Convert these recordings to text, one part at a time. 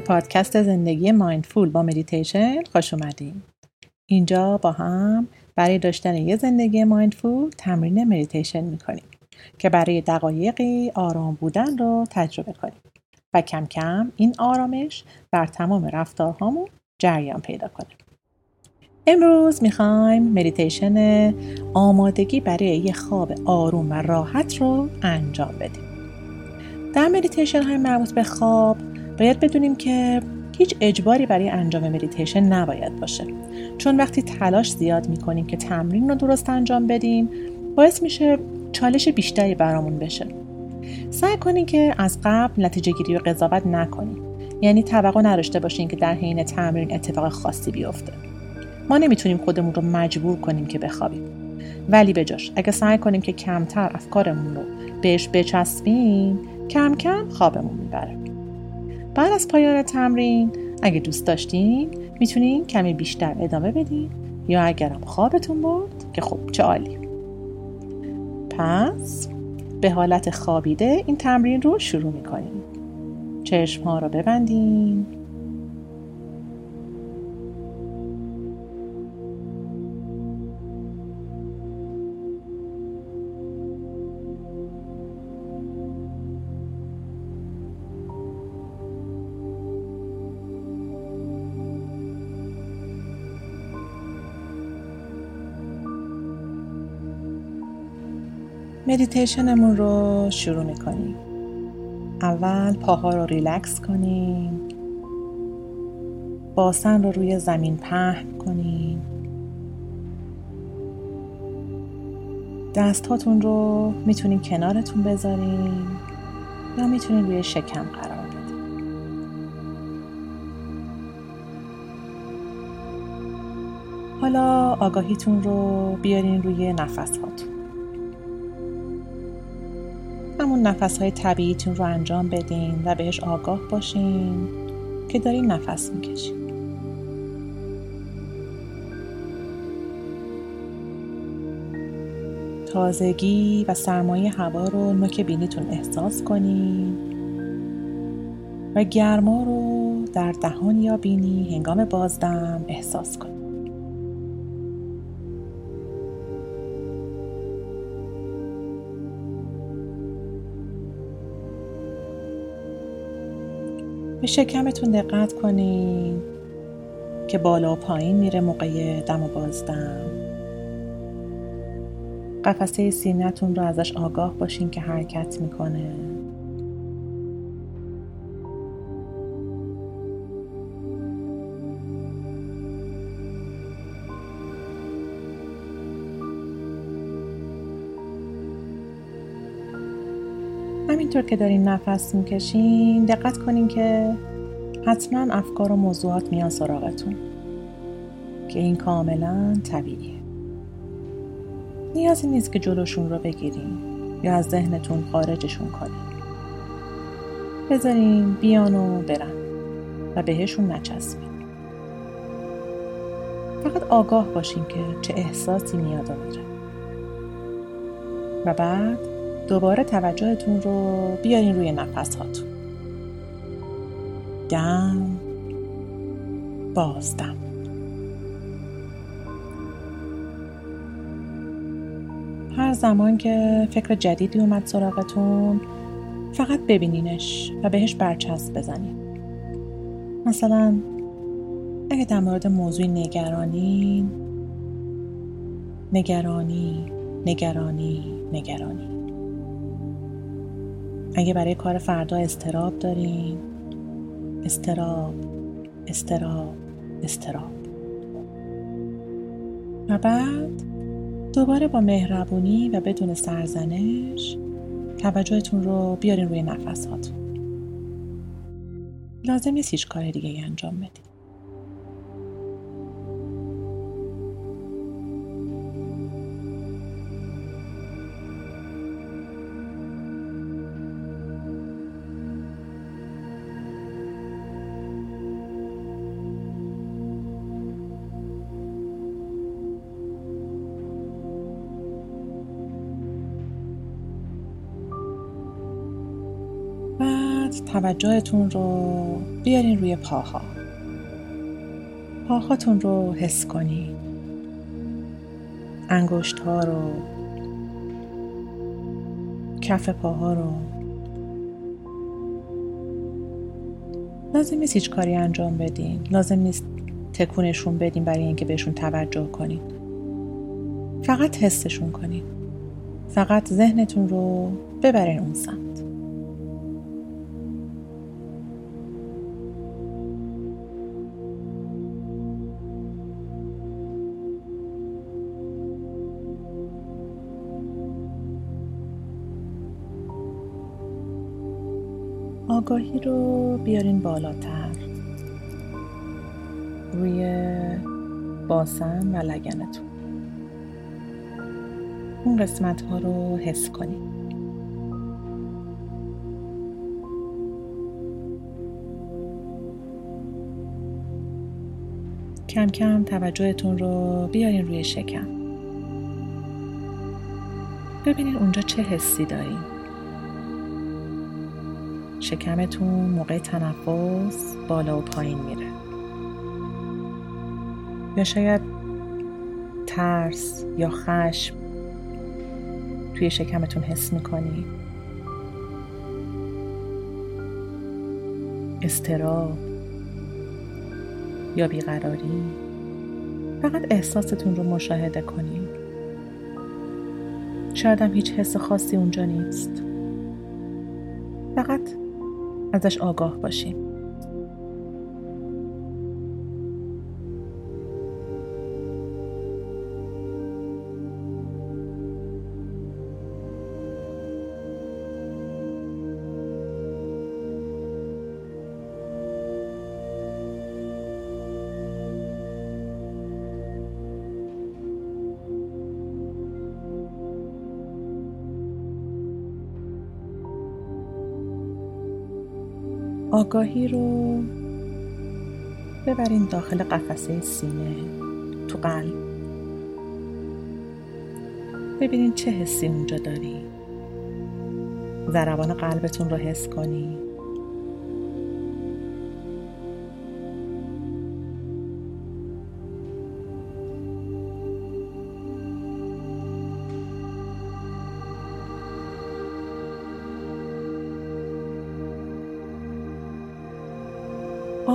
پادکست زندگی mindful با مدیتیشن خوش اومدین. اینجا با هم برای داشتن یه زندگی mindful تمرین مدیتیشن می‌کنیم که برای دقایقی آرام بودن رو تجربه کنیم و کم کم این آرامش در تمام رفتارهامون جریان پیدا کنه. امروز می‌خوایم مدیتیشن آمادگی برای یه خواب آروم و راحت رو انجام بدیم. در مدیتیشن های مربوط به خواب باید بدونیم که هیچ اجباری برای انجام مدیتیشن نباید باشه. چون وقتی تلاش زیاد می‌کنیم که تمرین رو درست انجام بدیم باعث میشه چالش بیشتری برامون بشه. سعی کنین که از قبل نتیجه گیری و قضاوت نکنیم یعنی توقع نداشته باشین که در حین تمرین اتفاق خاصی بیفته. ما نمی‌تونیم خودمون رو مجبور کنیم که بخوابیم. ولی بجاش اگه سعی کنیم که کمتر افکارمون رو بهش بچسبیم کم کم خوابمون می‌بره. بعد از پایان تمرین اگه دوست داشتین می‌تونین کمی بیشتر ادامه بدین. یا اگرم خوابتون برد که خب چه عالی. پس به حالت خوابیده این تمرین رو شروع می‌کنیم. چشم ها رو ببندین. مدیتیشنمون رو شروع می‌کنیم. اول پاها رو ریلکس کنیم. باسن رو روی زمین پهن کنیم. دستهاتون رو می‌تونین کنارتون بذارین یا می‌تونین روی شکم قرار بدین حالا آگاهیتون رو بیارین روی نفس هاتون همون نفس های طبیعیتون رو انجام بدین و بهش آگاه باشین که دارین نفس می‌کشین تازگی و سرمایه هوا رو نوک بینیتون احساس کنین و گرما رو در دهان یا بینی هنگام بازدم احساس کنین. به شکمتون دقت کنین که بالا و پایین میره موقع دم و بازدم. قفسه سینهتون رو ازش آگاه باشین که حرکت می‌کنه. همینطور که دارین نفس می‌کشین دقت کنین که حتما افکار و موضوعات میان سراغتون که این کاملا طبیعیه. نیازی نیست که جلوشون رو بگیرین یا از ذهنتون خارجشون کنین. بذارین بیان و برن و بهشون نچسبین. فقط آگاه باشین که چه احساسی میاد و میره. و بعد دوباره توجهتون رو بیارین روی نفس هاتون دم. بازدم هر زمان که فکر جدیدی اومد سراغتون فقط ببینینش و بهش برچسب بزنین. مثلا اگه در مورد موضوع نگرانی نگرانی نگرانی نگرانی. اگه برای کار فردا استراب دارین استراب استراب استراب و بعد دوباره با مهربونی و بدون سرزنش توجهتون رو بیارین روی نفس هاتون لازم نیست هیچ کار دیگه انجام بدین. توجهتون رو بیارین روی پاها. پاهاتون رو حس کنید انگشت ها رو کف پاها رو. لازم نیست هیچ کاری انجام بدین. لازم نیست تکونشون بدین برای اینکه بهشون توجه کنین. فقط حسشون کنین. فقط ذهنتون رو ببرین اون سمت. آگاهی رو بیارین بالاتر. روی باسن و لگنتون. اون قسمت ها رو حس کنید کم کم توجهتون رو بیارین روی شکم. ببینین اونجا چه حسی دارین. شکمتون موقع تنفس بالا و پایین میره. یا شاید ترس یا خشم توی شکمتون حس می‌کنی. استراب یا بیقراری. فقط احساستون رو مشاهده کنید شاید هم هیچ حس خاصی اونجا نیست. فقط ازش آگاه باشیم. آگاهی رو ببرین داخل قفسه سینه تو قلب. ببینین چه حسی اونجا داری ضربان قلبتون رو حس کنی.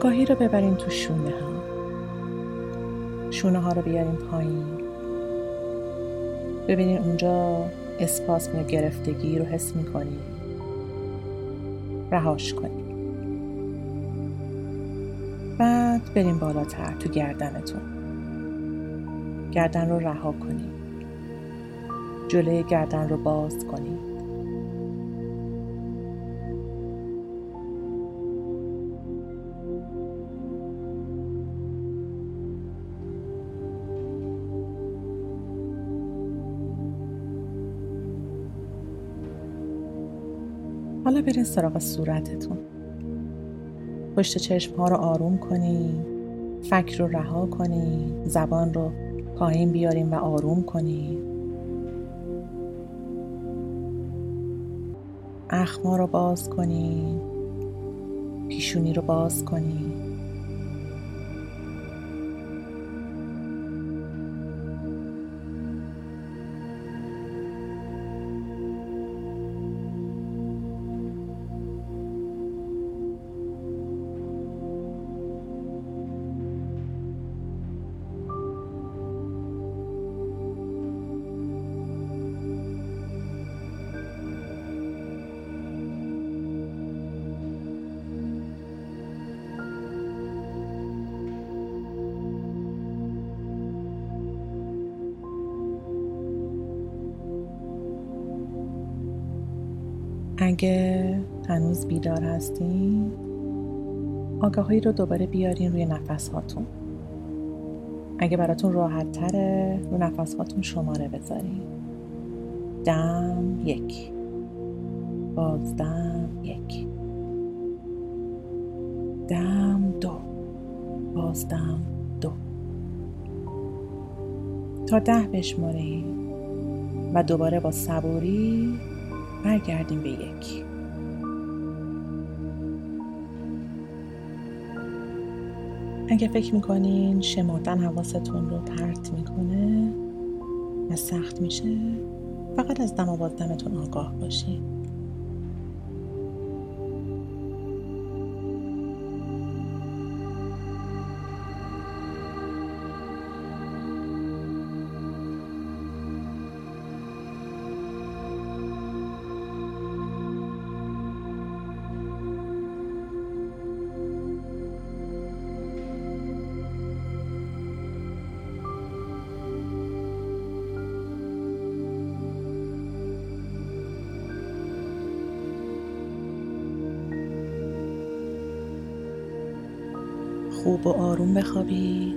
آگاهی رو ببرین تو شونه ها. شونه ها رو بیارین پایین. ببینین اونجا اسپاسم یا گرفتگی رو حس می‌کنین. رهاش کنین. بعد بریم بالاتر تو گردنتون. گردن رو رها کنین. جلوی گردن رو باز کنین. حالا برین سراغ صورتتون. پشت چشم ها رو آروم کنین فکر رو رها کنین زبان رو پایین بیارین و آروم کنین اخما رو باز کنین پیشونی رو باز کنین اگه هنوز بیدار هستین آگاهی رو دوباره بیارین روی نفس هاتون اگه براتون راحت تره رو نفس هاتون شماره بذارین. دم یک. بازدم یک. دم دو. بازدم دو. تا ده بشمارین و دوباره با صبوری برگردیم به یک. اگه فکر می‌کنین شمردن حواستون رو پرت می‌کنه و سخت میشه فقط از دم و بازدمتون آگاه باشین. خوب و آروم بخوابید